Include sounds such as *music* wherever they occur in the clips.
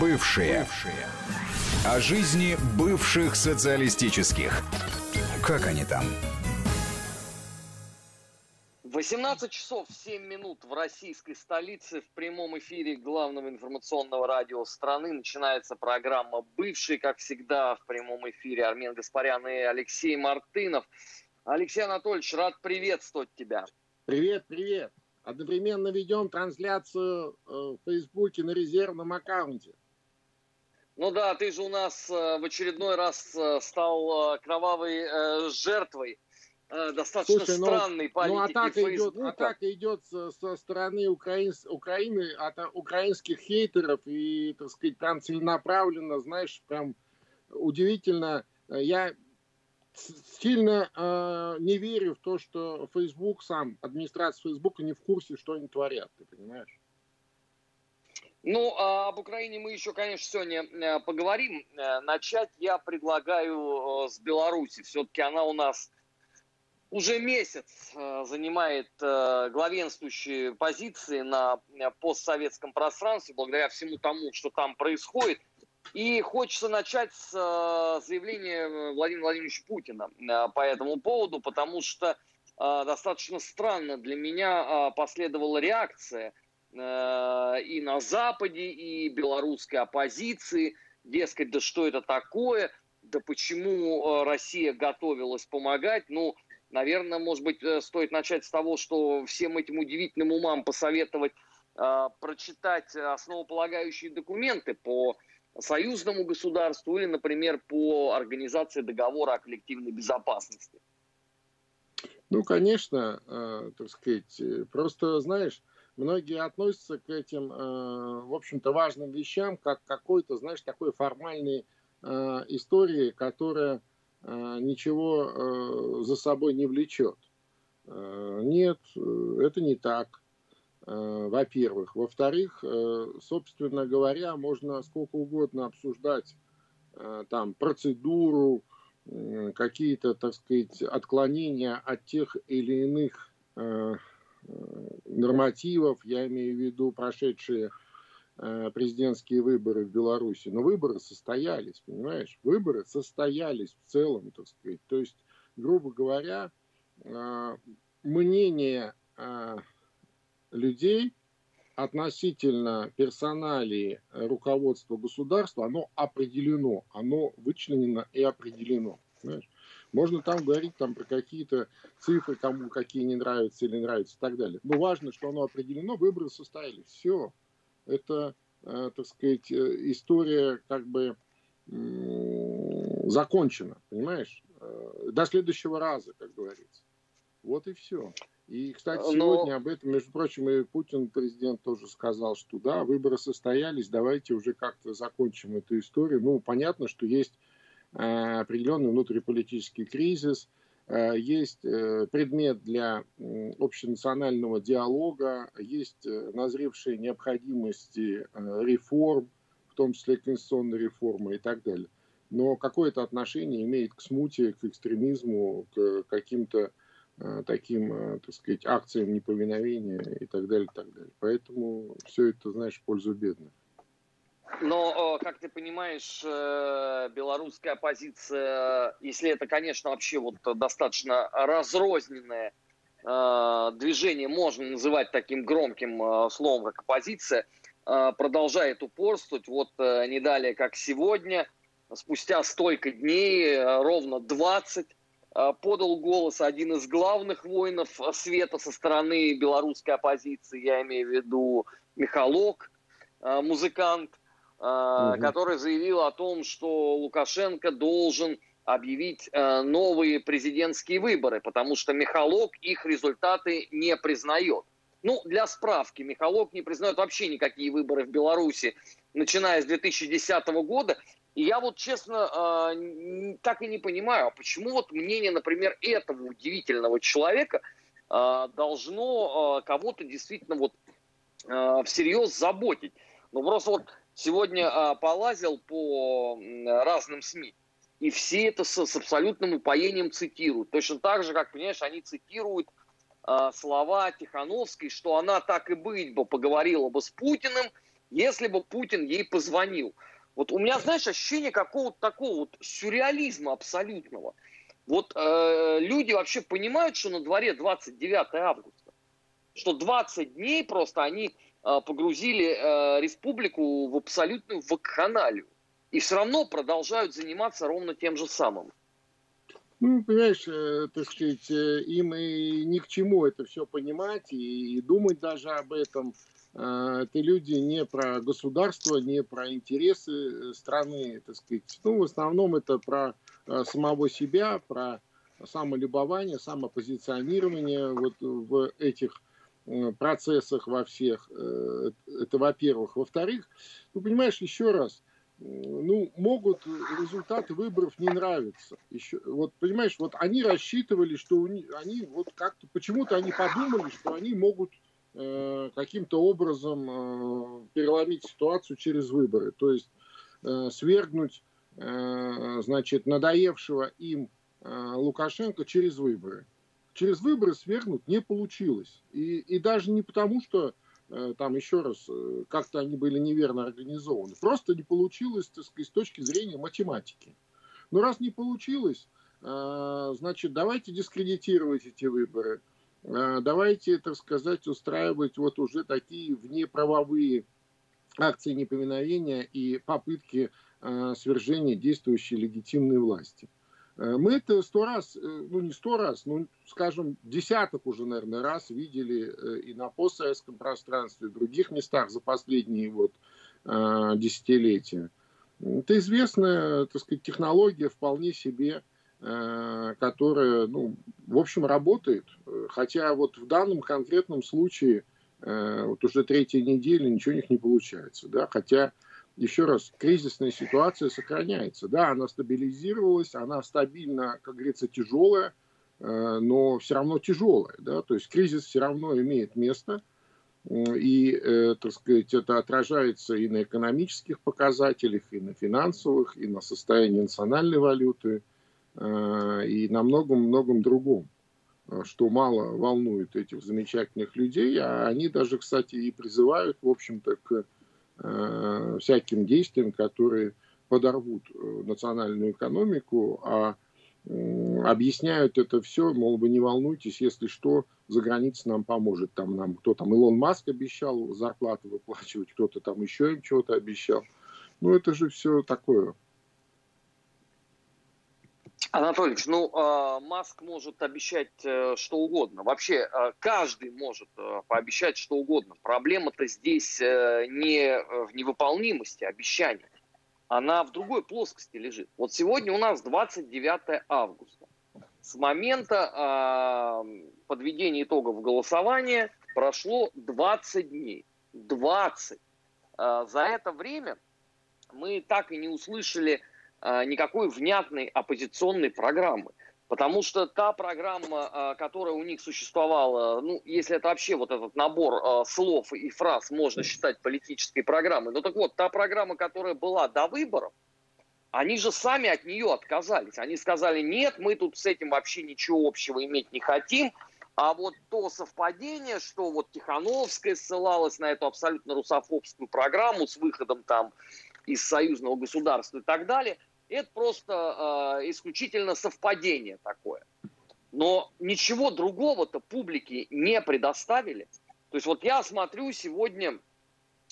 Бывшие. Бывшие. О жизни бывших социалистических. Как они там? 18 часов 7 минут в российской столице в прямом эфире главного информационного радио страны начинается программа «Бывший», как всегда, в прямом эфире Армен Гаспарян и Алексей Мартынов. Алексей Анатольевич, рад приветствовать тебя. Привет, привет. Одновременно ведем трансляцию э, в Фейсбуке на резервном аккаунте. Ну да, ты же у нас э, в очередной раз э, стал кровавой жертвой достаточно Слушай, ну, странной ну, политики ну, атака идет, атака идет со, со стороны Украин, Украины, от украинских хейтеров, и, так сказать, там целенаправленно, знаешь, прям удивительно. Я сильно э, не верю в то, что Facebook сам, администрация Facebook не в курсе, что они творят, ты понимаешь? Ну, а об Украине мы еще, конечно, сегодня э, поговорим. Э, начать я предлагаю э, с Беларуси. Все-таки она у нас уже месяц занимает главенствующие позиции на постсоветском пространстве, благодаря всему тому, что там происходит. И хочется начать с э, заявления Владимира Владимировича Путина э, по этому поводу, потому что э, достаточно странно для меня последовала реакция и на Западе, и белорусской оппозиции. Дескать, да что это такое? Да почему Россия готовилась помогать? Ну, наверное, может быть, стоит начать с того, что всем этим удивительным умам посоветовать прочитать основополагающие документы по союзному государству или, например, по организации договора о коллективной безопасности? Ну, конечно, э, так сказать, просто, знаешь, многие относятся к этим, э, в общем-то, важным вещам как какой-то, знаешь, такой формальной э, истории, которая э, ничего э, за собой не влечет. Э, нет, э, это не так. Э, во-первых. Во-вторых, э, собственно говоря, можно сколько угодно обсуждать э, там процедуру, какие-то, так сказать, отклонения от тех или иных нормативов, я имею в виду прошедшие президентские выборы в Беларуси. Но выборы состоялись, понимаешь? Выборы состоялись в целом, так сказать. То есть, грубо говоря, мнение людей относительно персоналии руководства государства, оно определено, оно вычленено и определено. Знаешь? Можно там говорить там, про какие-то цифры, кому какие не нравятся или нравятся и так далее. Но важно, что оно определено, выборы состоялись. Все. Это, э, так сказать, э, история как бы э, закончена, понимаешь? Э, до следующего раза, как говорится. Вот и все. И, кстати, сегодня Но... об этом, между прочим, и Путин, президент, тоже сказал, что да, выборы состоялись, давайте уже как-то закончим эту историю. Ну, понятно, что есть э, определенный внутриполитический кризис, э, есть э, предмет для э, общенационального диалога, есть э, назревшая необходимость э, реформ, в том числе конституционной реформы и так далее. Но какое-то отношение имеет к смуте, к экстремизму, к каким-то Э, таким, э, так сказать, акциям неповиновения и так далее, и так далее. Поэтому все это, знаешь, в пользу бедных. Но, как ты понимаешь, э, белорусская оппозиция, если это, конечно, вообще вот достаточно разрозненное движение, можно называть таким громким словом, как оппозиция, продолжает упорствовать. Вот не далее, как сегодня, спустя столько дней, ровно 20 Э, подал голос один из главных воинов света со стороны белорусской оппозиции, я имею в виду Михалок, э, музыкант, угу. который заявил о том, что Лукашенко должен объявить новые президентские выборы, потому что Михалок их результаты не признает. Ну, для справки, Михалок не признает вообще никакие выборы в Беларуси, начиная с 2010 года. И я вот честно э, так и не понимаю, а почему вот мнение, например, этого удивительного человека э, должно кого-то действительно вот всерьез заботить. Ну просто вот сегодня полазил по разным СМИ, и все это с, с абсолютным упоением цитируют. Точно так же, как, понимаешь, они цитируют слова Тихановской, что она так и быть бы поговорила бы с Путиным, если бы Путин ей позвонил. Вот у меня, знаешь, ощущение какого-то такого вот сюрреализма абсолютного. Вот э, люди вообще понимают, что на дворе 29 августа, что 20 дней просто они э, погрузили э, республику в абсолютную вакханалию. И все равно продолжают заниматься ровно тем же самым. Ну, понимаешь, э, так сказать, э, им и ни к чему это все понимать и, и думать даже об этом. Э, это люди не про государство, не про интересы страны, так сказать. Ну, в основном это про самого себя, про самолюбование, самопозиционирование вот в этих процессах во всех. Это во-первых. Во-вторых, ну, понимаешь, еще раз, ну, могут результаты выборов не нравиться. Еще, вот, понимаешь, вот они рассчитывали, что у них, они вот как-то, почему-то они подумали, что они могут э, каким-то образом э, переломить ситуацию через выборы. То есть э, свергнуть, э, значит, надоевшего им э, Лукашенко через выборы. Через выборы свергнуть не получилось. И, и даже не потому, что Э, там еще раз, э, как-то они были неверно организованы. Просто не получилось, так сказать, с точки зрения математики. Но раз не получилось, э, значит, давайте дискредитировать эти выборы. Давайте, так сказать, устраивать вот уже такие внеправовые акции неповиновения и попытки свержения действующей легитимной власти. Э, мы это сто раз, э, ну не сто раз, ну скажем, десяток уже, наверное, раз видели э, и на постсоветском пространстве, и в других местах за последние вот десятилетия. Это известная, так сказать, технология вполне себе, которая, ну, в общем, работает. Хотя вот в данном конкретном случае вот уже третья неделя ничего у них не получается, да, хотя еще раз, кризисная ситуация сохраняется. Да, она стабилизировалась, она стабильно, как говорится, тяжелая, э, но все равно тяжелая. Да? То есть кризис все равно имеет место, и, э, так сказать, это отражается и на экономических показателях, и на финансовых, и на состоянии национальной валюты, э, и на многом-многом другом что мало волнует этих замечательных людей, а они даже, кстати, и призывают, в общем-то, к Э, всяким действиям, которые подорвут э, национальную экономику, а объясняют это все, мол, вы не волнуйтесь, если что, за границей нам поможет. Там нам кто там, Илон Маск обещал зарплату выплачивать, кто-то там еще им чего-то обещал. Ну, это же все такое Анатольевич, ну, э, Маск может обещать э, что угодно. Вообще, э, каждый может э, пообещать что угодно. Проблема-то здесь э, не в невыполнимости обещаний. Она в другой плоскости лежит. Вот сегодня у нас 29 августа. С момента э, подведения итогов голосования прошло 20 дней. 20. Э, за это время мы так и не услышали а, никакой внятной оппозиционной программы. Потому что та программа, а, которая у них существовала, ну, если это вообще вот этот набор а, слов и фраз можно считать политической программой, ну так вот, та программа, которая была до выборов, они же сами от нее отказались. Они сказали, нет, мы тут с этим вообще ничего общего иметь не хотим, а вот то совпадение, что вот Тихановская ссылалась на эту абсолютно русофобскую программу с выходом там из союзного государства и так далее, это просто э, исключительно совпадение такое. Но ничего другого-то публике не предоставили. То есть вот я смотрю, сегодня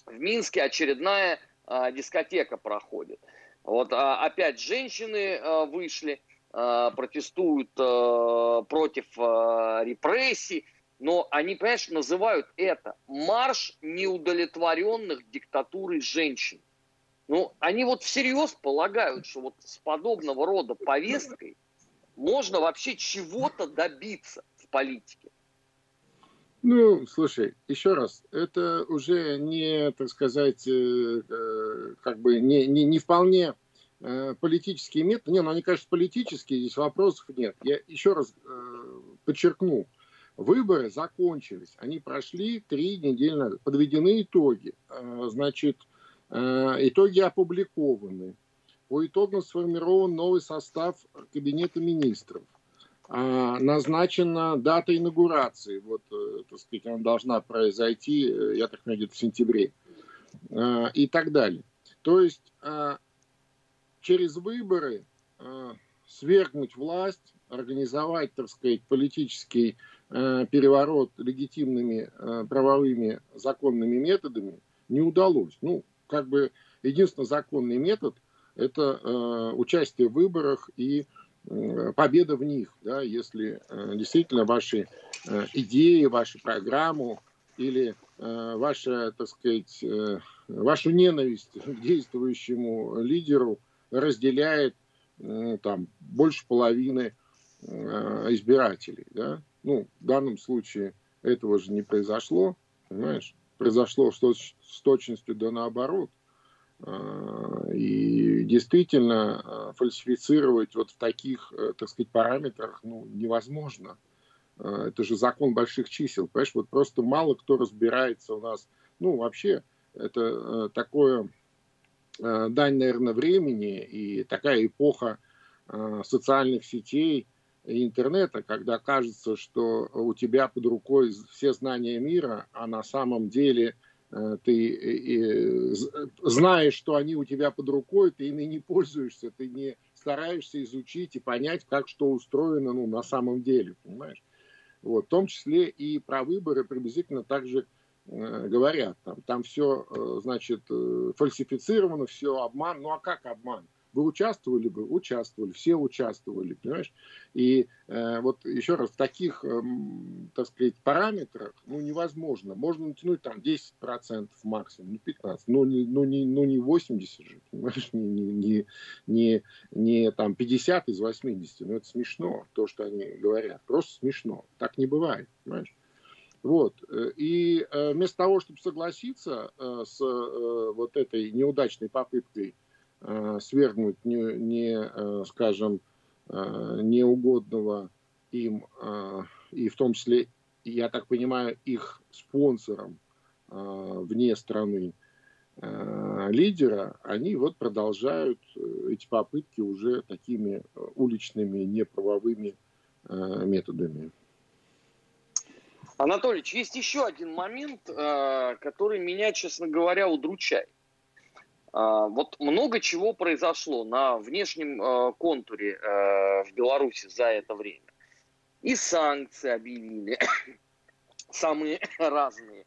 в Минске очередная э, дискотека проходит. Вот э, опять женщины э, вышли, э, протестуют э, против э, репрессий, но они, понимаешь, называют это марш неудовлетворенных диктатурой женщин. Ну, они вот всерьез полагают, что вот с подобного рода повесткой можно вообще чего-то добиться в политике. Ну, слушай, еще раз, это уже не, так сказать, э, э, как бы не, не, не вполне э, политические методы. Не, ну они, конечно, политические, здесь вопросов нет. Я еще раз подчеркну, выборы закончились, они прошли три недели назад, подведены итоги. Значит, Э, итоги опубликованы. По итогам сформирован новый состав Кабинета министров. А, назначена дата инаугурации. Вот, э, так сказать, она должна произойти, э, я так понимаю, где-то в сентябре. э, и так далее. То есть э, через выборы э, свергнуть власть, организовать, так сказать, политический э, переворот легитимными э, правовыми законными методами не удалось. Ну, как бы единственный законный метод – это э, участие в выборах и э, победа в них, да, если э, действительно ваши э, идеи, вашу программу или э, ваша, так сказать, э, вашу ненависть *laughs* к действующему лидеру разделяет э, там больше половины э, избирателей, да. Ну, в данном случае этого же не произошло, понимаешь? Произошло точ с точностью да наоборот. Э, и действительно э, фальсифицировать вот в таких, э, так сказать, параметрах ну, невозможно. Это же закон больших чисел. Понимаешь, вот просто мало кто разбирается у нас. Ну, вообще, это такое дань, наверное, времени и такая эпоха социальных сетей и интернета, когда кажется, что у тебя под рукой все знания мира, а на самом деле – Э, ты знаешь, что они у тебя под рукой, ты ими не пользуешься, ты не стараешься изучить и понять, как что устроено ну, на самом деле, понимаешь? Вот, в том числе и про выборы приблизительно так же э, говорят. Там, там все, э, значит, э, фальсифицировано, все обман. Ну а как обман? Вы участвовали бы? Участвовали, все участвовали, понимаешь? И э, вот еще раз, в таких, э, так сказать, параметрах, ну, невозможно. Можно натянуть там 10% максимум, ну, 15%, ну, не, ну, не, ну, не 80 же, понимаешь? Не, не, не, не, не там 50 из 80, ну, это смешно, то, что они говорят. Просто смешно. Так не бывает, понимаешь? Вот. Э, и э, вместо того, чтобы согласиться э, с вот этой неудачной попыткой свергнуть не, не э, скажем, э, неугодного им, и в том числе, я так понимаю, их спонсором вне страны лидера, они вот продолжают эти попытки уже такими уличными, неправовыми методами. Анатольевич, есть еще один момент, который меня, честно говоря, удручает. А, вот много чего произошло на внешнем а, контуре а, в Беларуси за это время. И санкции объявили, *coughs* самые *coughs* разные.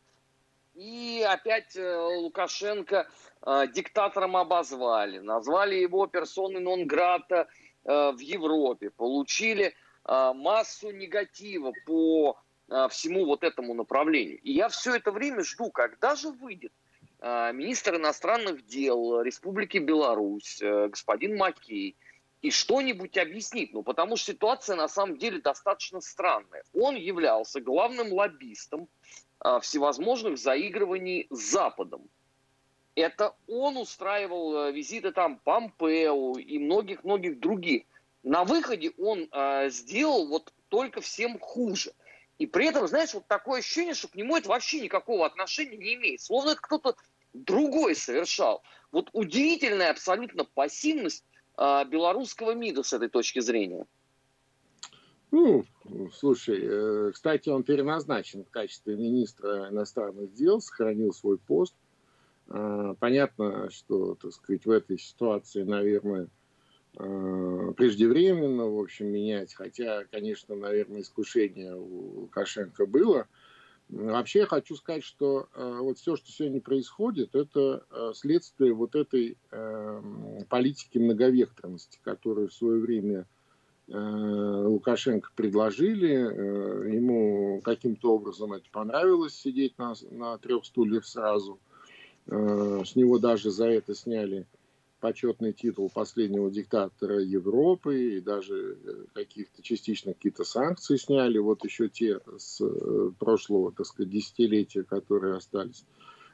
И опять э, Лукашенко диктатором обозвали, назвали его персоной нон-грата э, в Европе, получили массу негатива по всему вот этому направлению. И я все это время жду, когда же выйдет министр иностранных дел Республики Беларусь, э, господин Макей, и что-нибудь объяснить. Ну, потому что ситуация на самом деле достаточно странная. Он являлся главным лоббистом а, всевозможных заигрываний с Западом. Это он устраивал э, визиты там Помпео и многих-многих других. На выходе он э, сделал вот только всем хуже. И при этом, знаешь, вот такое ощущение, что к нему это вообще никакого отношения не имеет. Словно это кто-то другой совершал. Вот удивительная абсолютно пассивность э, белорусского МИДа с этой точки зрения. Ну, слушай, э, кстати, он переназначен в качестве министра иностранных дел, сохранил свой пост. Э, понятно, что, так сказать, в этой ситуации, наверное, преждевременно, в общем, менять. Хотя, конечно, наверное, искушение у Лукашенко было. Вообще я хочу сказать, что э, вот все, что сегодня происходит, это э, следствие вот этой э, политики многовекторности, которую в свое время э, Лукашенко предложили. Э, ему каким-то образом это понравилось, сидеть на, на трех стульях сразу. Э, с него даже за это сняли почетный титул последнего диктатора Европы и даже э, каких-то частично какие-то санкции сняли, вот еще те с э, прошлого, так сказать, десятилетия, которые остались.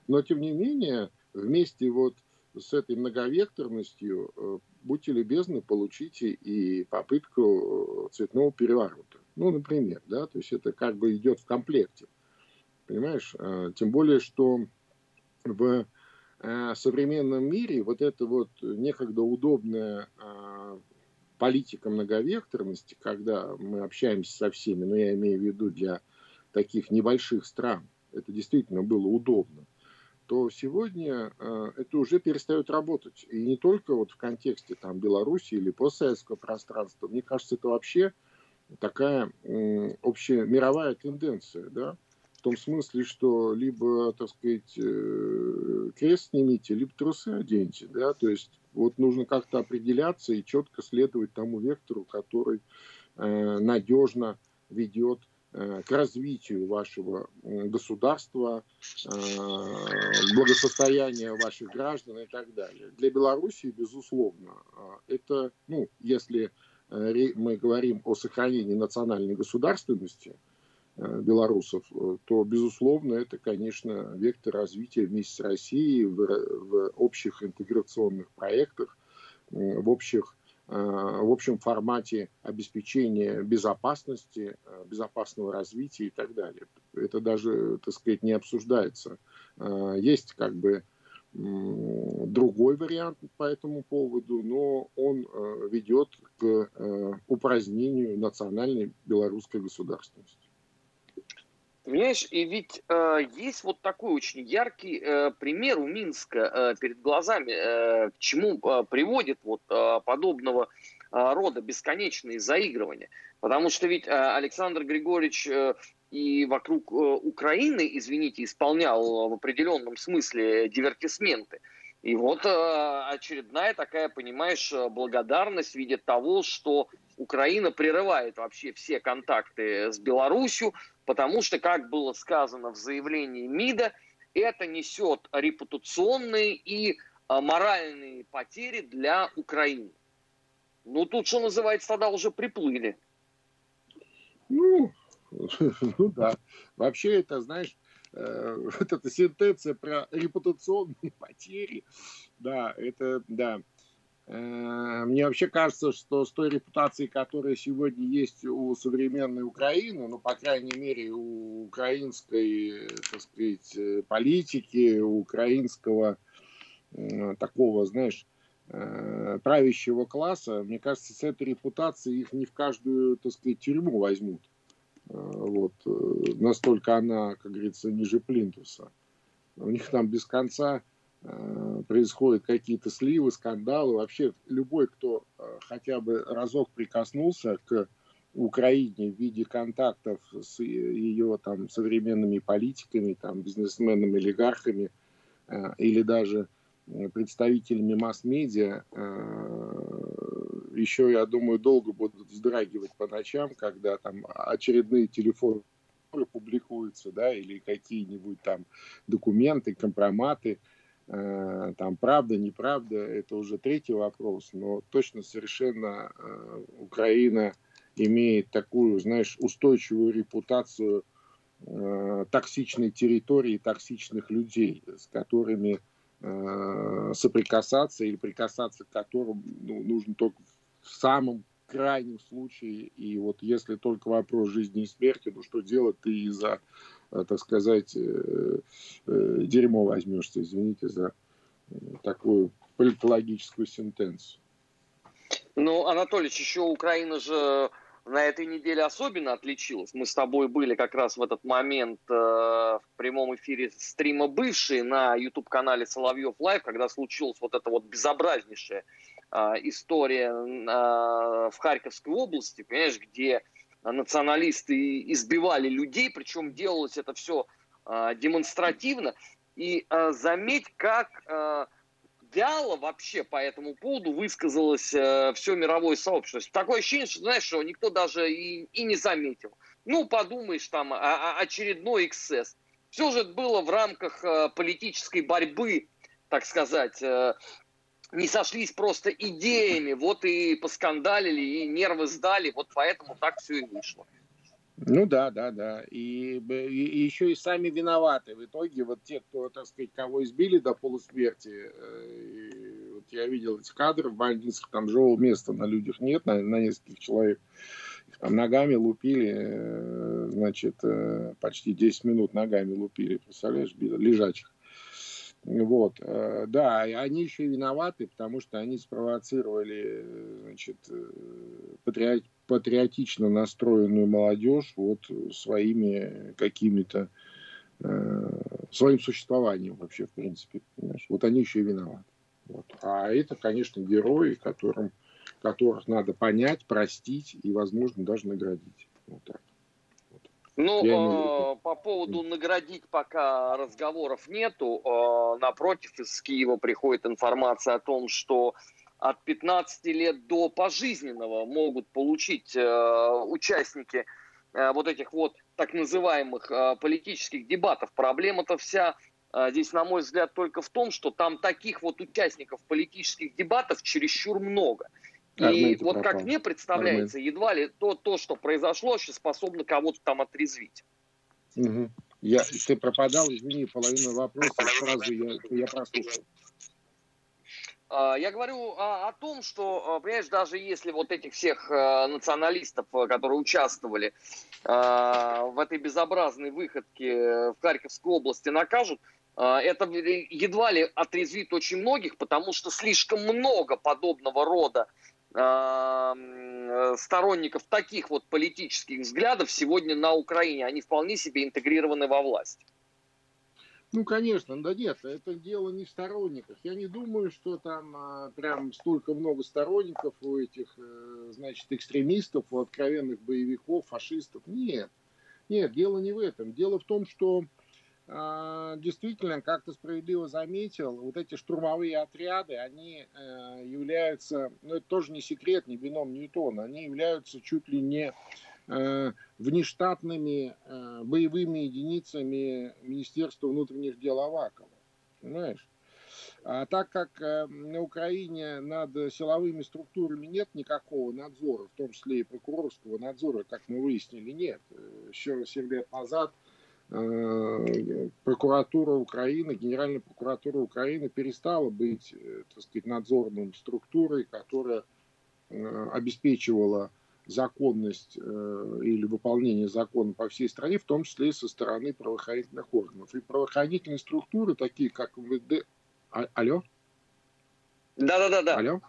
Но, тем не менее, вместе вот с этой многовекторностью, э, будьте любезны, получите и попытку цветного переворота. Ну, например, да, то есть это как бы идет в комплекте. Понимаешь? Тем более, что в Э, современном мире вот эта вот некогда удобная а, политика многовекторности, когда мы общаемся со всеми, но я имею в виду для таких небольших стран, это действительно было удобно. то сегодня э, это уже перестает работать. И не только вот в контексте там, Беларуси или постсоветского пространства. Мне кажется, это вообще такая э, общая мировая тенденция. Да? Том смысле, что либо, так сказать, э, крест снимите, либо трусы оденьте. Да? То есть вот нужно как-то определяться и четко следовать тому вектору, который э, надежно ведет Э, к развитию вашего государства, э, благосостояния ваших граждан и так далее. Для Белоруссии, безусловно, э, это, ну, если мы говорим о сохранении национальной государственности белорусов, то, безусловно, это, конечно, вектор развития вместе с Россией в, в общих интеграционных проектах, в общих Э, в общем формате обеспечения безопасности, э, безопасного развития и так далее. Это даже, так сказать, не обсуждается. Э, есть как бы другой вариант по этому поводу, но он ведет к упразднению национальной белорусской государственности. Понимаешь, и ведь э, есть вот такой очень яркий э, пример у Минска э, перед глазами, э, к чему э, приводит вот э, подобного э, рода бесконечные заигрывания. Потому что ведь э, Александр Григорьевич э, и вокруг э, Украины, извините, исполнял в определенном смысле дивертисменты. И вот э, очередная такая, понимаешь, благодарность в виде того, что Украина прерывает вообще все контакты с Беларусью, потому что, как было сказано в заявлении МИДа, это несет репутационные и а, моральные потери для Украины. Ну, тут, что называется, тогда уже приплыли. Ну, *laughs* ну да. Вообще это, знаешь, э, *laughs* вот эта сентенция про репутационные *laughs* потери, да, это, да, мне вообще кажется, что с той репутацией, которая сегодня есть у современной Украины, ну, по крайней мере, у украинской, так сказать, политики, у украинского такого, знаешь, э, правящего класса, мне кажется, с этой репутацией их не в каждую, так сказать, тюрьму возьмут. Э, вот. Настолько она, как говорится, ниже плинтуса. У них там без конца Э, происходят какие-то сливы, скандалы. Вообще любой, кто э, хотя бы разок прикоснулся к Украине в виде контактов с ее там современными политиками, там бизнесменами, олигархами э, или даже представителями масс-медиа, еще, я думаю, долго будут вздрагивать по ночам, когда там очередные телефоны публикуются, да, или какие-нибудь там документы, компроматы, Э, там правда, неправда, это уже третий вопрос, но точно совершенно э, Украина имеет такую, знаешь, устойчивую репутацию э, токсичной территории, токсичных людей, с которыми соприкасаться или прикасаться к которым ну, нужно только в самом крайнем случае. И вот если только вопрос жизни и смерти, ну что делать ты из-за Э, так сказать, э, э, дерьмо возьмешься, извините за такую политологическую сентенцию. Ну, Анатольевич, еще Украина же на этой неделе особенно отличилась. Мы с тобой были как раз в этот момент э, в прямом эфире стрима бывшие на YouTube-канале Соловьев Лайв, когда случилась вот эта вот безобразнейшая э, история э, в Харьковской области, понимаешь, где националисты избивали людей, причем делалось это все э, демонстративно. И э, заметь, как э, вяло вообще по этому поводу высказалось э, все мировое сообщество. Такое ощущение, что, знаешь, что никто даже и, и не заметил. Ну, подумаешь, там, а, а, очередной эксцесс. Все же было в рамках э, политической борьбы, так сказать, э, не сошлись просто идеями, вот и поскандалили, и нервы сдали, вот поэтому так все и вышло. Ну да, да, да. И, и, и еще и сами виноваты. В итоге вот те, кто, так сказать, кого избили до полусмерти, э, вот я видел эти кадры в больницах, там живого места на людях нет, на, на нескольких человек. Их там ногами лупили, э, значит, э, почти 10 минут ногами лупили, представляешь, лежачих. Вот, э, да, они еще и виноваты, потому что они спровоцировали, значит, э, патриот, патриотично настроенную молодежь вот своими какими-то э, своим существованием вообще, в принципе. Понимаешь? Вот они еще и виноваты. Вот. А это, конечно, герои, которым, которых надо понять, простить и, возможно, даже наградить. Вот так. Ну, э, по поводу наградить пока разговоров нету. Э, напротив, из Киева приходит информация о том, что от 15 лет до пожизненного могут получить э, участники э, вот этих вот так называемых э, политических дебатов. Проблема-то вся э, здесь, на мой взгляд, только в том, что там таких вот участников политических дебатов чересчур много. И Арменте вот пропал. как мне представляется, Армен. едва ли то, то, что произошло, сейчас способно кого-то там отрезвить. Угу. Я, ты пропадал, извини, половину вопроса сразу я, я прослушал. А, я говорю о, о том, что, а, понимаешь, даже если вот этих всех а, националистов, которые участвовали в этой безобразной выходке в Харьковской области, накажут, это едва ли отрезвит очень многих, потому что слишком много подобного рода сторонников таких вот политических взглядов сегодня на Украине. Они вполне себе интегрированы во власть. Ну, конечно, да нет, это дело не в сторонниках. Я не думаю, что там а, прям столько много сторонников у этих, э, значит, экстремистов, у откровенных боевиков, фашистов. Нет, нет, дело не в этом. Дело в том, что действительно, как ты справедливо заметил, вот эти штурмовые отряды, они э, являются, ну это тоже не секрет, не бином Ньютона, они являются чуть ли не Э, внештатными э, боевыми единицами Министерства внутренних дел Авакова. Понимаешь? А так как на Украине над силовыми структурами нет никакого надзора, в том числе и прокурорского надзора, как мы выяснили, нет. Еще 7 лет назад прокуратура Украины, Генеральная прокуратура Украины перестала быть, так сказать, надзорной структурой, которая обеспечивала законность э, или выполнение закона по всей стране, в том числе и со стороны правоохранительных органов. И правоохранительные структуры, такие как МВД... А, алло? Да-да-да. Алло?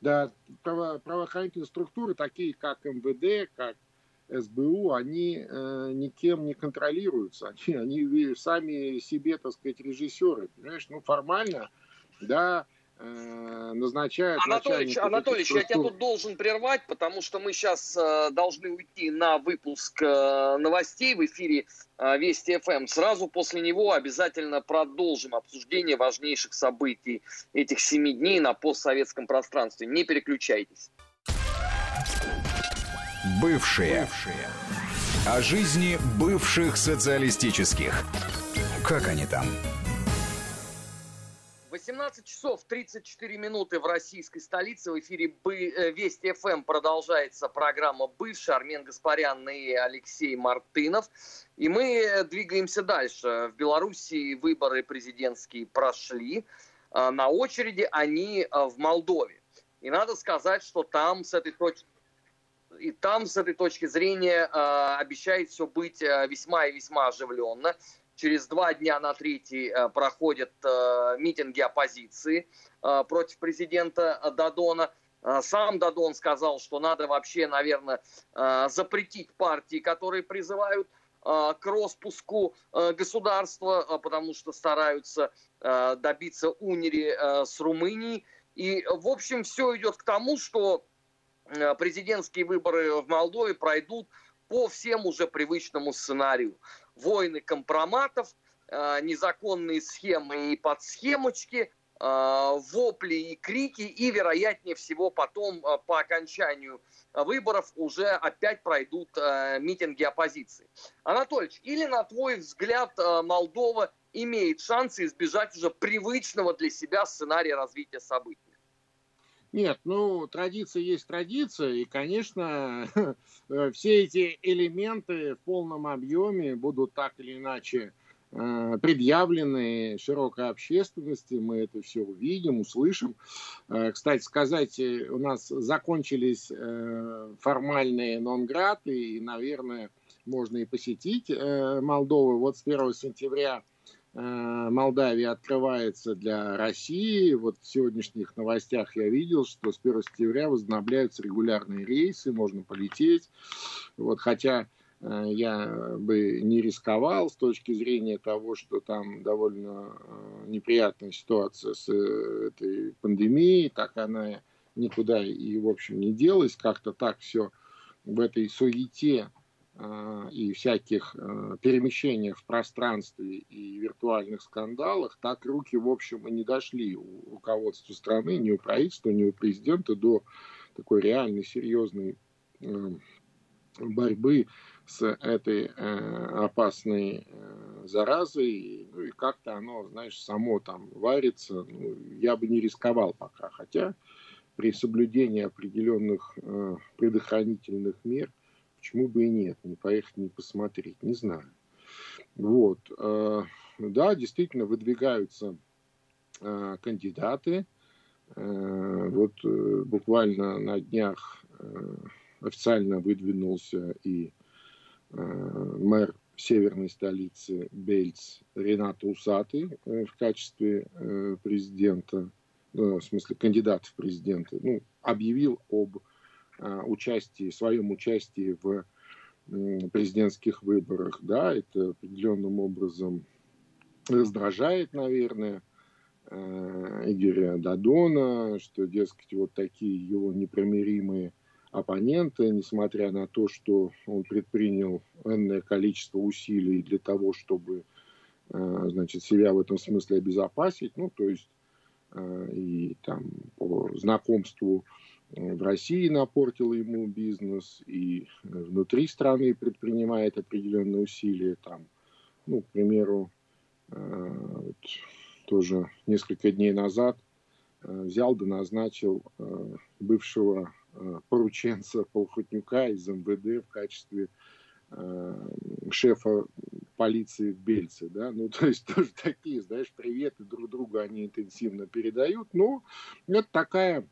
Да, право, правоохранительные структуры, такие как МВД, как СБУ, они э, никем не контролируются. *laughs* Они, они сами себе, так сказать, режиссеры. Понимаешь, ну формально, да, Э, назначают Анатольевич, Анатольевич, я тебя тут должен прервать, потому что мы сейчас э, должны уйти на выпуск э, новостей в эфире э, Вести ФМ. Сразу после него обязательно продолжим обсуждение важнейших событий этих семи дней на постсоветском пространстве. Не переключайтесь. Бывшие. Бывшие. О жизни бывших социалистических. Как они там? 18 часов 34 минуты в российской столице. В эфире э, Вести ФМ продолжается программа «Бывший». Армен Гаспарян и Алексей Мартынов. И мы двигаемся дальше. В Белоруссии выборы президентские прошли. А, на очереди они а, в Молдове. И надо сказать, что там с этой точки и там с этой точки зрения э, обещает все быть весьма и весьма оживленно. Через два дня на третий э, проходят митинги оппозиции против президента Дадона. Сам Дадон сказал, что надо вообще, наверное, запретить партии, которые призывают к распуску государства, потому что стараются добиться унири с Румынией. И, в общем, все идет к тому, что президентские выборы в Молдове пройдут по всем уже привычному сценарию войны компроматов, э, незаконные схемы и подсхемочки, э, вопли и крики, и, вероятнее всего, потом э, по окончанию выборов уже опять пройдут митинги оппозиции. Анатольевич, или, на твой взгляд, Молдова имеет шансы избежать уже привычного для себя сценария развития событий? Нет, ну, традиция есть традиция, и, конечно, *laughs* все эти элементы в полном объеме будут так или иначе э, предъявлены широкой общественности, мы это все увидим, услышим. Э, кстати сказать, э, у нас закончились формальные нонграты, и, наверное, можно и посетить Молдову. Вот с 1 сентября Э, Молдавия открывается для России. Вот в сегодняшних новостях я видел, что с 1 сентября возобновляются регулярные рейсы, можно полететь. Вот, хотя э, я бы не рисковал с точки зрения того, что там довольно э, неприятная ситуация с этой пандемией, так она никуда и, в общем, не делась, как-то так все в этой суете и всяких перемещениях в пространстве и виртуальных скандалах, так руки, в общем, и не дошли у руководства страны, ни у правительства, ни у президента до такой реальной, серьезной борьбы с этой э, опасной э, заразой, ну и как-то оно, знаешь, само там варится, ну, я бы не рисковал пока, хотя при соблюдении определенных э, предохранительных мер, почему бы и нет, не поехать, не посмотреть, не знаю. Вот, э, да, действительно выдвигаются э, кандидаты, э, вот буквально на днях официально выдвинулся и мэр северной столицы Бельц Ренат Усатый э, в качестве президента, в смысле кандидата в президенты, ну, объявил об участии, своем участии в президентских выборах. Да, это определенным образом раздражает, наверное, Игоря Дадона, что, дескать, вот такие его непримиримые оппонента, несмотря на то, что он предпринял энное количество усилий для того, чтобы э, значит, себя в этом смысле обезопасить, ну, то есть э, и там по знакомству в России напортил ему бизнес, и внутри страны предпринимает определенные усилия, там, ну, к примеру, э, вот, тоже несколько дней назад взял да назначил бывшего Э, порученца Полхотнюка из МВД в качестве э, шефа полиции в Бельце, да, ну, *laughs* то есть тоже такие, знаешь, приветы друг другу они интенсивно передают, но это такая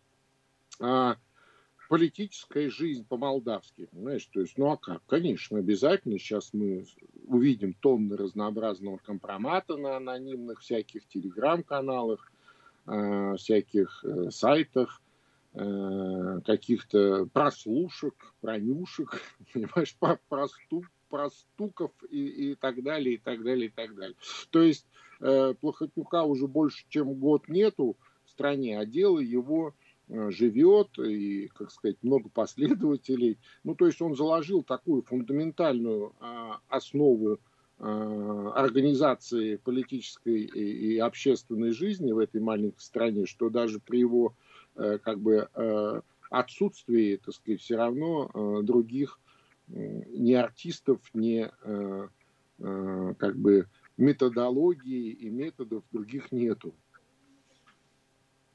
политическая жизнь по-молдавски, понимаешь, то есть, ну, а как, конечно, обязательно сейчас мы увидим тонны разнообразного компромата на анонимных всяких телеграм-каналах, э, всяких э, сайтах, Э, каких-то прослушек, пронюшек, *laughs* понимаешь, простук, простуков и, и так далее, и так далее, и так далее. То есть э, Плохотнюка уже больше, чем год нету в стране, а дело его живет, и, как сказать, много последователей. Ну, то есть он заложил такую фундаментальную э, основу э, организации политической и, общественной жизни в этой маленькой стране, что даже при его Э, как бы э, отсутствии, так сказать, все равно э, других ни артистов, ни как бы методологии и методов других нету.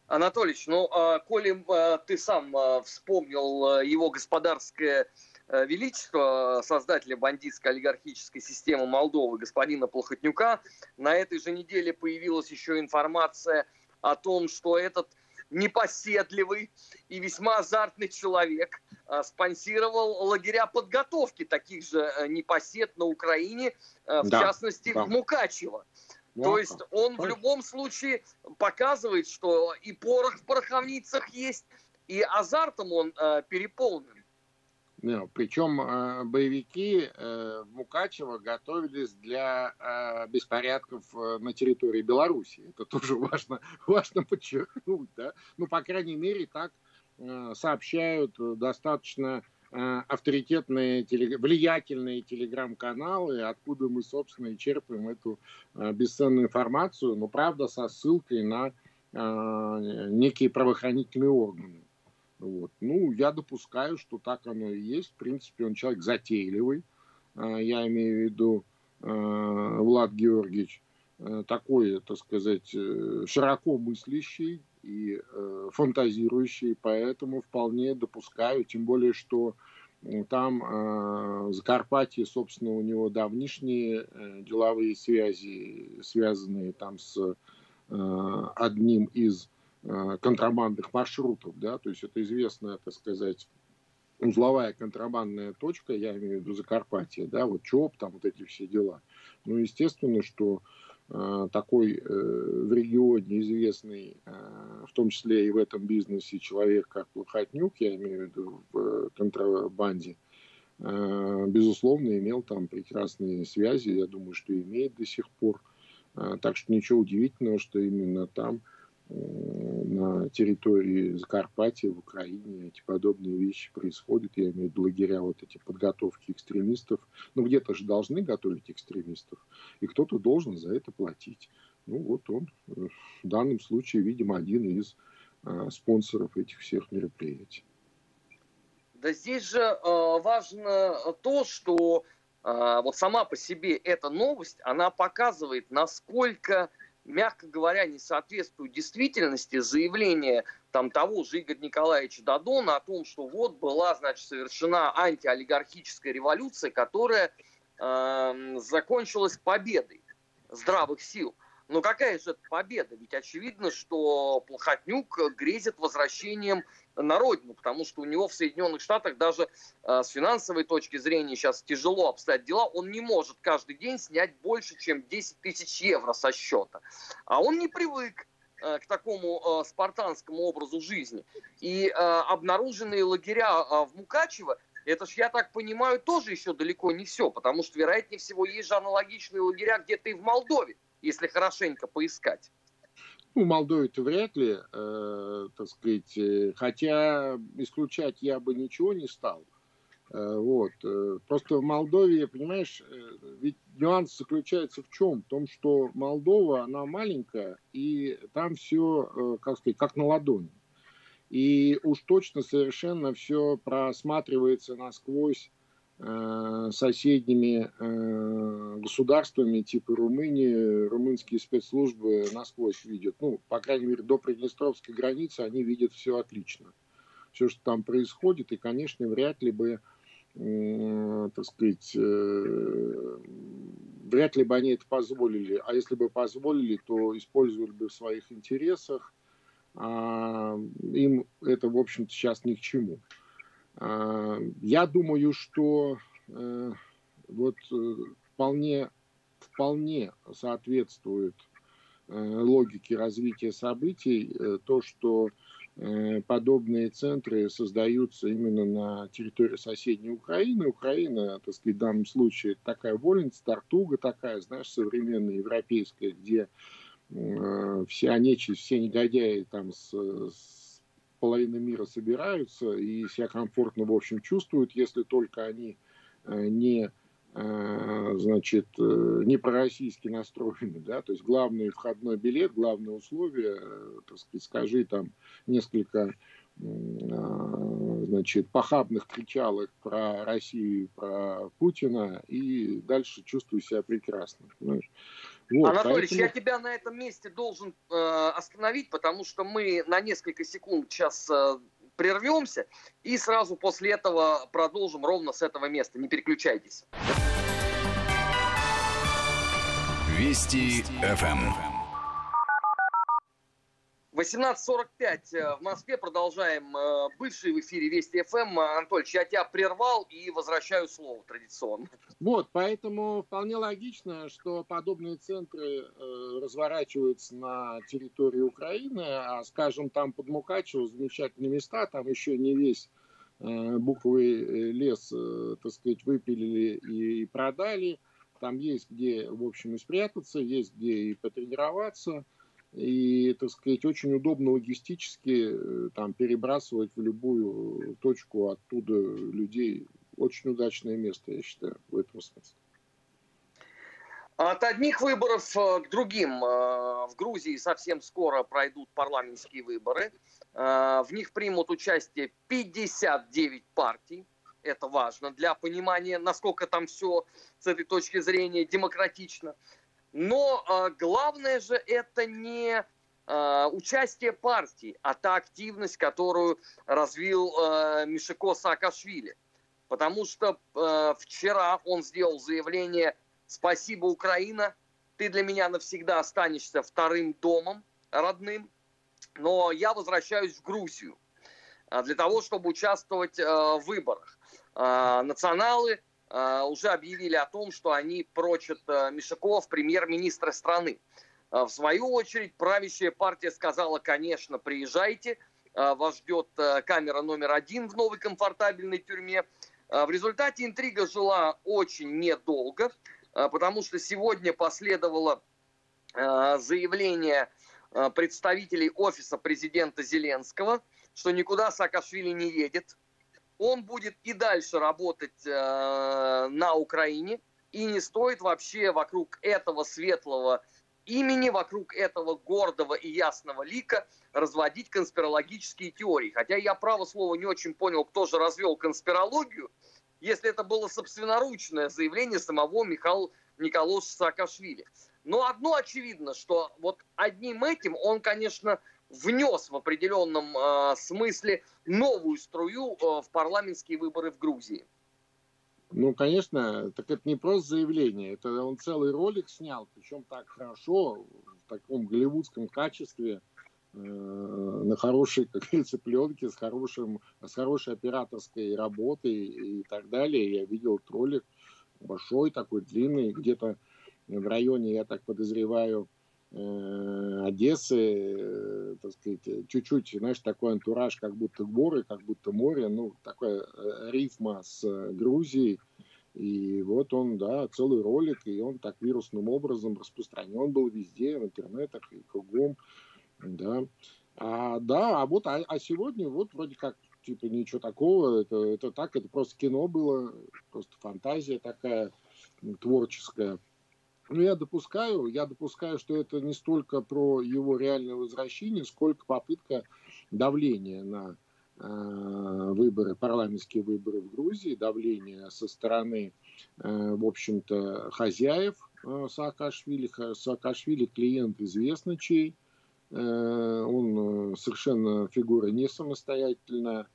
Анатольевич, ну, а, коли ты сам вспомнил его господарское величество, создателя бандитской олигархической системы Молдовы, господина Плохотнюка, на этой же неделе появилась еще информация о том, что этот непоседливый и весьма азартный человек а, спонсировал лагеря подготовки таких же непосед на Украине, в да, частности да. в Мукачево. Да, То есть он в любом случае показывает, что и порох в пороховницах есть, и азартом он э, переполнен. Ну, Причем э, боевики э, в Мукачево готовились для э, беспорядков на территории Беларуси. Это тоже важно, *laughs* важно подчеркнуть. Да? Ну, по крайней мере, так сообщают достаточно авторитетные, влиятельные телеграм-каналы, откуда мы, собственно, и черпаем эту бесценную информацию, но, правда, со ссылкой на некие правоохранительные органы. Вот. Ну, я допускаю, что так оно и есть. В принципе, он человек затейливый. Я имею в виду Влад Георгиевич такой, так сказать, э, широко мыслящий и э, фантазирующий, поэтому вполне допускаю, тем более, что там в Закарпатье, собственно, у него давнишние э, деловые связи, связанные там с одним из Э, контрабандных маршрутов, да, то есть это известная, так сказать, узловая контрабандная точка, я имею в виду Закарпатье, да, вот ЧОП, там вот эти все дела. Ну, естественно, что э, такой э, в регионе известный, э, в том числе и в этом бизнесе, человек, как Плохотнюк, я имею в виду в контрабанде, безусловно, имел там прекрасные связи, я думаю, что имеет до сих пор. Так что ничего удивительного, что именно там на территории Закарпатья, в Украине эти подобные вещи происходят. Я имею в виду лагеря вот эти подготовки экстремистов. Ну, где-то же должны готовить экстремистов, и кто-то должен за это платить. Ну, вот он э, в данном случае, видимо, один из а, спонсоров этих всех мероприятий. Да здесь же э, важно то, что э, вот сама по себе эта новость, она показывает, насколько мягко говоря, не соответствует действительности заявление там, того же Игоря Николаевича Дадона о том, что вот была, значит, совершена антиолигархическая революция, которая э, закончилась победой здравых сил. Но какая же это победа? Ведь очевидно, что Плохотнюк грезит возвращением на родину, потому что у него в Соединенных Штатах даже э, с финансовой точки зрения сейчас тяжело обстоят дела. Он не может каждый день снять больше, чем 10 тысяч евро со счета. А он не привык э, к такому э, спартанскому образу жизни. И обнаруженные лагеря в Мукачево это ж, я так понимаю, тоже еще далеко не все, потому что, вероятнее всего, есть же аналогичные лагеря где-то и в Молдове, если хорошенько поискать. Ну, Молдове-то вряд ли, э, так сказать, э, хотя исключать я бы ничего не стал. Э, вот. Э, просто в Молдове, понимаешь, э, ведь нюанс заключается в чем? В том, что Молдова, она маленькая, и там все, как сказать, как на ладони. И уж точно совершенно все просматривается насквозь соседними э, государствами типа Румынии румынские спецслужбы насквозь видят. Ну, по крайней мере, до Приднестровской границы они видят все отлично. Все, что там происходит, и, конечно, вряд ли бы, так сказать, э, вряд ли бы они это позволили. А если бы позволили, то использовали бы в своих интересах. А им это, в общем-то, сейчас ни к чему. А, я думаю, что э, вот э, вполне, вполне соответствует э, логике развития событий то, что подобные центры создаются именно на территории соседней Украины. Украина, так сказать, в данном случае такая вольница, тартуга такая, знаешь, современная европейская, где вся нечисть, все негодяи там с, с половина мира собираются и себя комфортно, в общем, чувствуют, если только они э, не э, значит, э, не пророссийски настроены, да, то есть главный входной билет, главное условие, так сказать, скажи там несколько значит, похабных кричалок про Россию, про Путина, и дальше чувствую себя прекрасно. Понимаешь? Вот, Анатолий, поэтому... я тебя на этом месте должен э, остановить, потому что мы на несколько секунд сейчас э, прервемся и сразу после этого продолжим ровно с этого места. Не переключайтесь. Вести ФМ. 18.45 э, в Москве. Продолжаем э, бывший в эфире Вести ФМ. Анатольевич, я тебя прервал и возвращаю слово традиционно. Вот, поэтому вполне логично, что подобные центры э, разворачиваются на территории Украины, а, скажем, там под Мукачево замечательные места, там еще не весь э, буквы э, лес, э, так сказать, выпилили и продали. Там есть где, в общем, и спрятаться, есть где и потренироваться – и, так сказать, очень удобно логистически э, там перебрасывать в любую точку оттуда людей. Очень удачное место, я считаю, в этом смысле. От одних выборов э, к другим. Э, в Грузии совсем скоро пройдут парламентские выборы. В них примут участие 59 партий. Это важно для понимания, насколько там все с этой точки зрения демократично. Но э, главное же это не э, участие партии, а та активность, которую развил э, Мишико Саакашвили. Потому что э, вчера он сделал заявление «Спасибо, Украина, ты для меня навсегда останешься вторым домом родным, но я возвращаюсь в Грузию для того, чтобы участвовать в выборах. Националы Э, уже объявили о том, что они прочат э, Мишаков премьер-министра страны. Э, в свою очередь, правящая партия сказала, конечно, приезжайте, вас ждет камера номер один в новой комфортабельной тюрьме. В результате интрига жила очень недолго, потому что сегодня последовало заявление представителей офиса президента Зеленского, что никуда Саакашвили не едет. Он будет и дальше работать на Украине, и не стоит вообще вокруг этого светлого имени, вокруг этого гордого и ясного лика разводить конспирологические теории. Хотя я, право слово, не очень понял, кто же развел конспирологию, если это было собственноручное заявление самого Михаила Николаевича Саакашвили. Но одно очевидно, что вот одним этим он, конечно, внес в определенном э, смысле новую струю э, в парламентские выборы в Грузии. Ну, конечно, так это не просто заявление, это он целый ролик снял, причем так хорошо, в таком голливудском качестве, э, на хорошей, как говорится, пленке, с, хорошим, с хорошей операторской работой и так далее. Я видел этот ролик большой, такой длинный, где-то в районе, я так подозреваю, Одессы, э, так сказать, чуть-чуть, знаешь, такой антураж, как будто горы, как будто море, ну, такая э, рифма с Грузией. И вот он, да, целый ролик, и он так вирусным образом распространен был везде, в интернетах и кругом, да. А, да, а вот, а, а сегодня вот вроде как, типа, ничего такого, это, это так, это просто кино было, просто фантазия такая творческая. Но я допускаю, я допускаю, что это не столько про его реальное возвращение, сколько попытка давления на э, выборы, парламентские выборы в Грузии, давление со стороны, э, в общем-то, хозяев э, Саакашвили. Саакашвили клиент известно чей. Он совершенно фигура не самостоятельная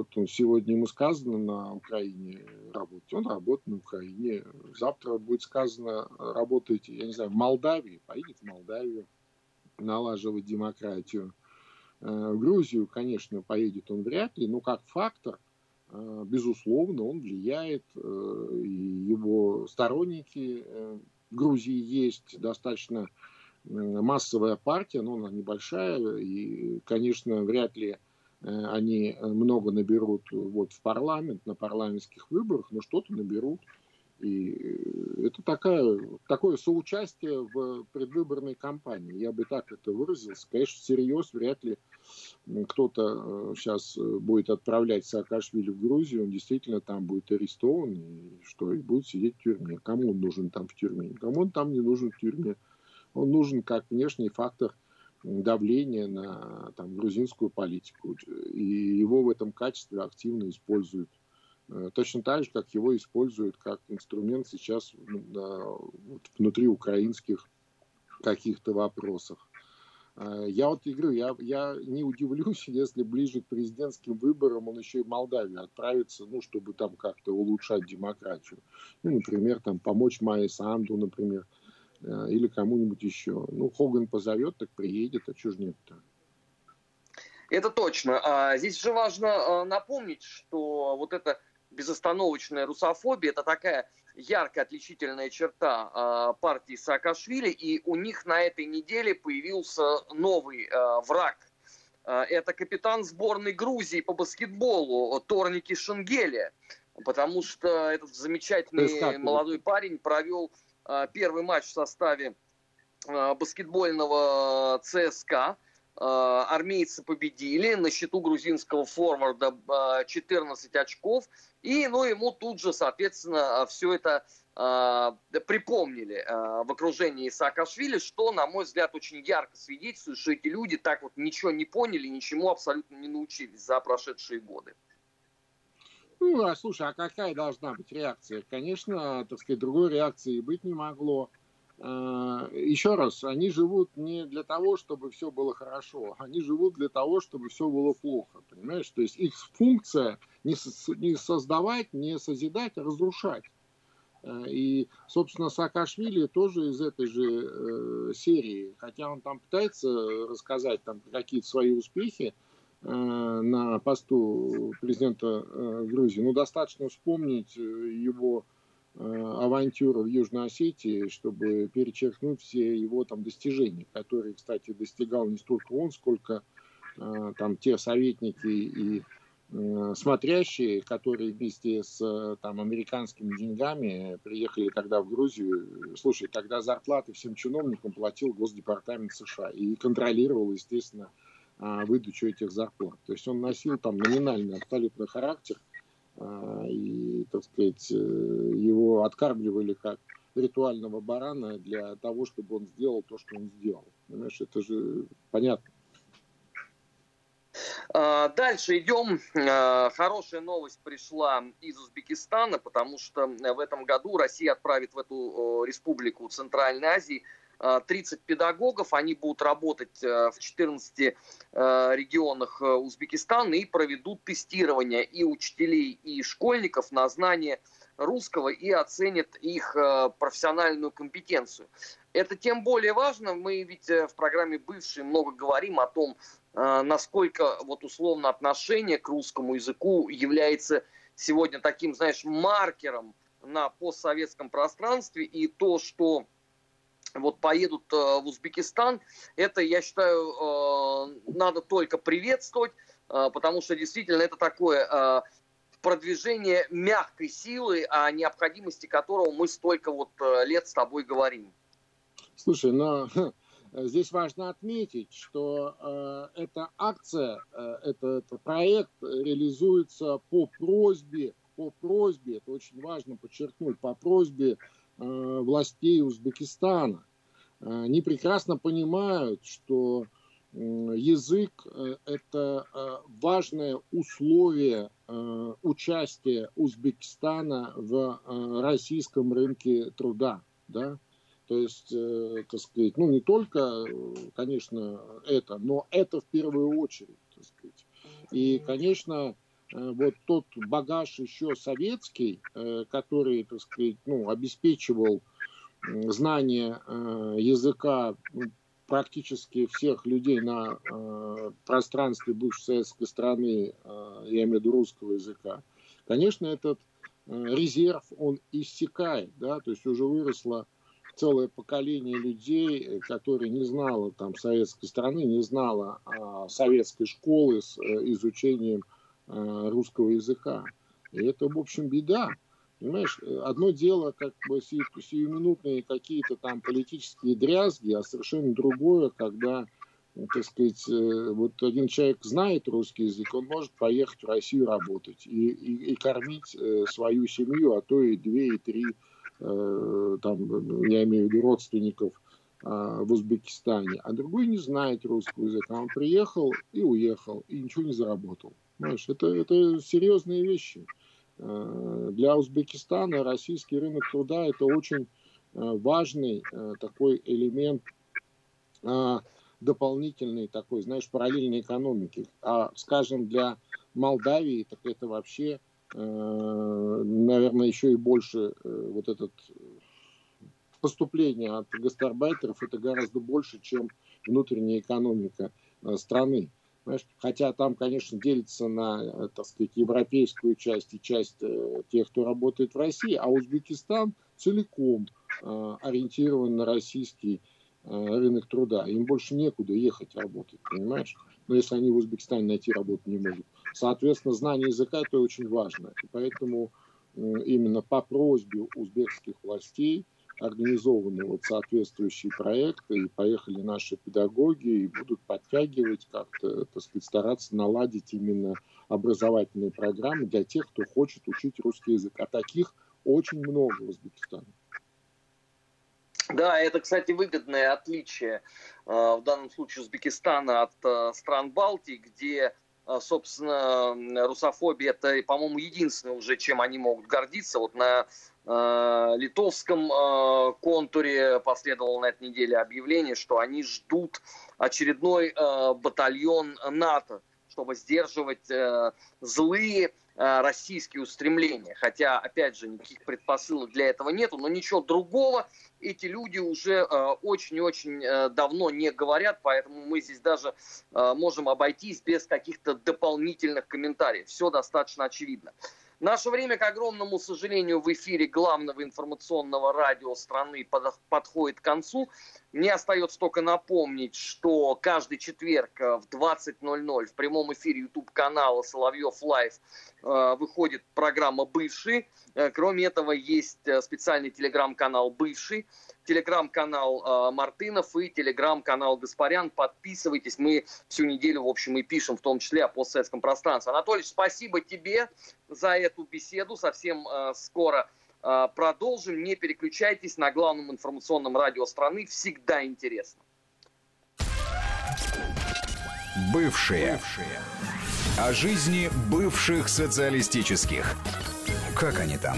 вот сегодня ему сказано на Украине работать, он работает на Украине. Завтра будет сказано работайте, я не знаю, в Молдавии, поедет в Молдавию налаживать демократию. Э, в Грузию, конечно, поедет он вряд ли, но как фактор, э, безусловно, он влияет, и его сторонники в Грузии есть достаточно массовая партия, но она небольшая, и, конечно, вряд ли Э, они э, много наберут вот в парламент, на парламентских выборах, но что-то наберут. И э, это такая, такое соучастие в предвыборной кампании. Я бы так это выразился. Конечно, всерьез вряд ли кто-то сейчас будет отправлять Саакашвили в Грузию, он действительно там будет арестован, и что, и будет сидеть в тюрьме. Кому он нужен там в тюрьме? Кому он там не нужен в тюрьме? Он нужен как внешний фактор – давление на там, грузинскую политику. И его в этом качестве активно используют. Э, точно так же, как его используют как инструмент сейчас вот, внутри украинских каких-то вопросах. Э, я вот и говорю, я, я не удивлюсь, *laughs* если ближе к президентским выборам он еще и в Молдавию отправится, ну, чтобы там как-то улучшать демократию. Ну, например, там помочь Майе Санду, например, или кому-нибудь еще. Ну, Хоган позовет, так приедет, а чего ж нет-то? Это точно. А здесь же важно а, напомнить, что вот эта безостановочная русофобия – это такая яркая отличительная черта а, партии Саакашвили, и у них на этой неделе появился новый враг. Это капитан сборной Грузии по баскетболу Торники Шенгелия, потому что этот замечательный молодой парень провел Э, первый матч в составе э, баскетбольного ЦСКА. Э, армейцы победили, на счету грузинского форварда 14 очков. И ну, ему тут же, соответственно, все это припомнили в окружении Саакашвили, что, на мой взгляд, очень ярко свидетельствует, что эти люди так вот ничего не поняли, ничему абсолютно не научились за прошедшие годы. Ну, а слушай, а какая должна быть реакция? Конечно, так сказать, другой реакции быть не могло. А, еще раз, они живут не для того, чтобы все было хорошо, они живут для того, чтобы все было плохо, понимаешь? То есть их функция не, создавать, не созидать, а разрушать. А, и, собственно, Саакашвили тоже из этой же э, серии, хотя он там пытается рассказать там какие-то свои успехи, на посту президента э, Грузии. Ну, достаточно вспомнить э, его авантюру в Южной Осетии, чтобы перечеркнуть все его там достижения, которые, кстати, достигал не столько он, сколько там те советники и смотрящие, которые вместе с там, американскими деньгами приехали тогда в Грузию. Слушай, тогда зарплаты всем чиновникам платил Госдепартамент США и контролировал, естественно, выдачу этих зарплат. То есть он носил там номинальный абсолютно характер, а, и, так сказать, э, его откармливали как ритуального барана для того, чтобы он сделал то, что он сделал. Понимаешь, это же понятно. А, дальше идем. А, хорошая новость пришла из Узбекистана, потому что в этом году Россия отправит в эту республику Центральной Азии 30 педагогов. Они будут работать в 14 регионах Узбекистана и проведут тестирование и учителей, и школьников на знание русского и оценят их профессиональную компетенцию. Это тем более важно. Мы ведь э, в программе «Бывшие» много говорим о том, Э, насколько вот условно отношение к русскому языку является сегодня таким, знаешь, маркером на постсоветском пространстве, и то, что вот поедут э, в Узбекистан, это, я считаю, э, надо только приветствовать, потому что действительно это такое продвижение мягкой силы, о необходимости которого мы столько вот лет с тобой говорим. Слушай, но Э, *laughs* здесь важно отметить, что э, эта акция, э, этот проект реализуется по просьбе, по просьбе, это очень важно подчеркнуть, по просьбе э, властей Узбекистана. Э, они прекрасно понимают, что э, язык э, – это э, важное условие э, участия Узбекистана в э, российском рынке труда. Да? То есть, э, так сказать, ну не только, конечно, это, но это в первую очередь, так сказать. И, конечно, э, вот тот багаж еще советский, э, который, так сказать, ну, обеспечивал знание э, языка ну, практически всех людей на э, пространстве бывшей советской страны, э, я имею в виду русского языка, конечно, этот э, резерв, он иссякает, да, то есть уже выросло целое поколение людей, э, которые не знало там советской страны, не знало советской школы с изучением русского языка. И это, в общем, беда. Понимаешь, одно дело, как бы си, сиюминутные какие-то там политические дрязги, а совершенно другое, когда, так сказать, вот один человек знает русский язык, он может поехать в Россию работать и, и, и кормить свою семью, а то и две, и три Э, там, я имею в виду родственников а, в Узбекистане, а другой не знает русского языка. Он приехал и уехал, и ничего не заработал. Знаешь, это, это серьезные вещи. Э, для Узбекистана российский рынок труда это очень э, важный такой элемент дополнительной такой, знаешь, параллельной экономики. А, скажем, для Молдавии, так это вообще Э, наверное, еще и больше э, вот этот поступление от гастарбайтеров это гораздо больше, чем внутренняя экономика э, страны. Понимаешь? Хотя там, конечно, делится на, так сказать, европейскую часть и часть тех, кто работает в России, а Узбекистан целиком ориентирован на российский рынок труда. Им больше некуда ехать работать, понимаешь? Но если они в Узбекистане найти работу не могут. Соответственно, знание языка это очень важно. И поэтому именно по просьбе узбекских властей организованы вот соответствующие проекты, и поехали наши педагоги, и будут подтягивать как-то, так сказать, стараться наладить именно образовательные программы для тех, кто хочет учить русский язык. А таких очень много в Узбекистане. Да, это, кстати, выгодное отличие э, в данном случае Узбекистана от э, стран Балтии, где а, собственно, русофобия это, по-моему, единственное уже, чем они могут гордиться. Вот на э, литовском э, контуре последовало на этой неделе объявление, что они ждут очередной э, батальон НАТО, чтобы сдерживать э, злые Э, российские устремления. Хотя, опять же, никаких предпосылок для этого нету, но ничего другого эти люди уже э, очень-очень э, давно не говорят, поэтому мы здесь даже можем обойтись без каких-то дополнительных комментариев. Все достаточно очевидно. Наше время, к огромному сожалению, в эфире главного информационного радио страны подходит к концу. Мне остается только напомнить, что каждый четверг в 20.00 в прямом эфире YouTube-канала Соловьев Лайв выходит программа «Бывший». Кроме этого, есть специальный телеграм-канал «Бывший», телеграм-канал э, Мартынов и телеграм-канал Гаспарян. Подписывайтесь. Мы всю неделю, в общем, и пишем, в том числе о постсоветском пространстве. Анатолий, спасибо тебе за эту беседу. Совсем э, скоро э, продолжим. Не переключайтесь на главном информационном радио страны. Всегда интересно. Бывшие. Бывшие. О жизни бывших социалистических. Как они там?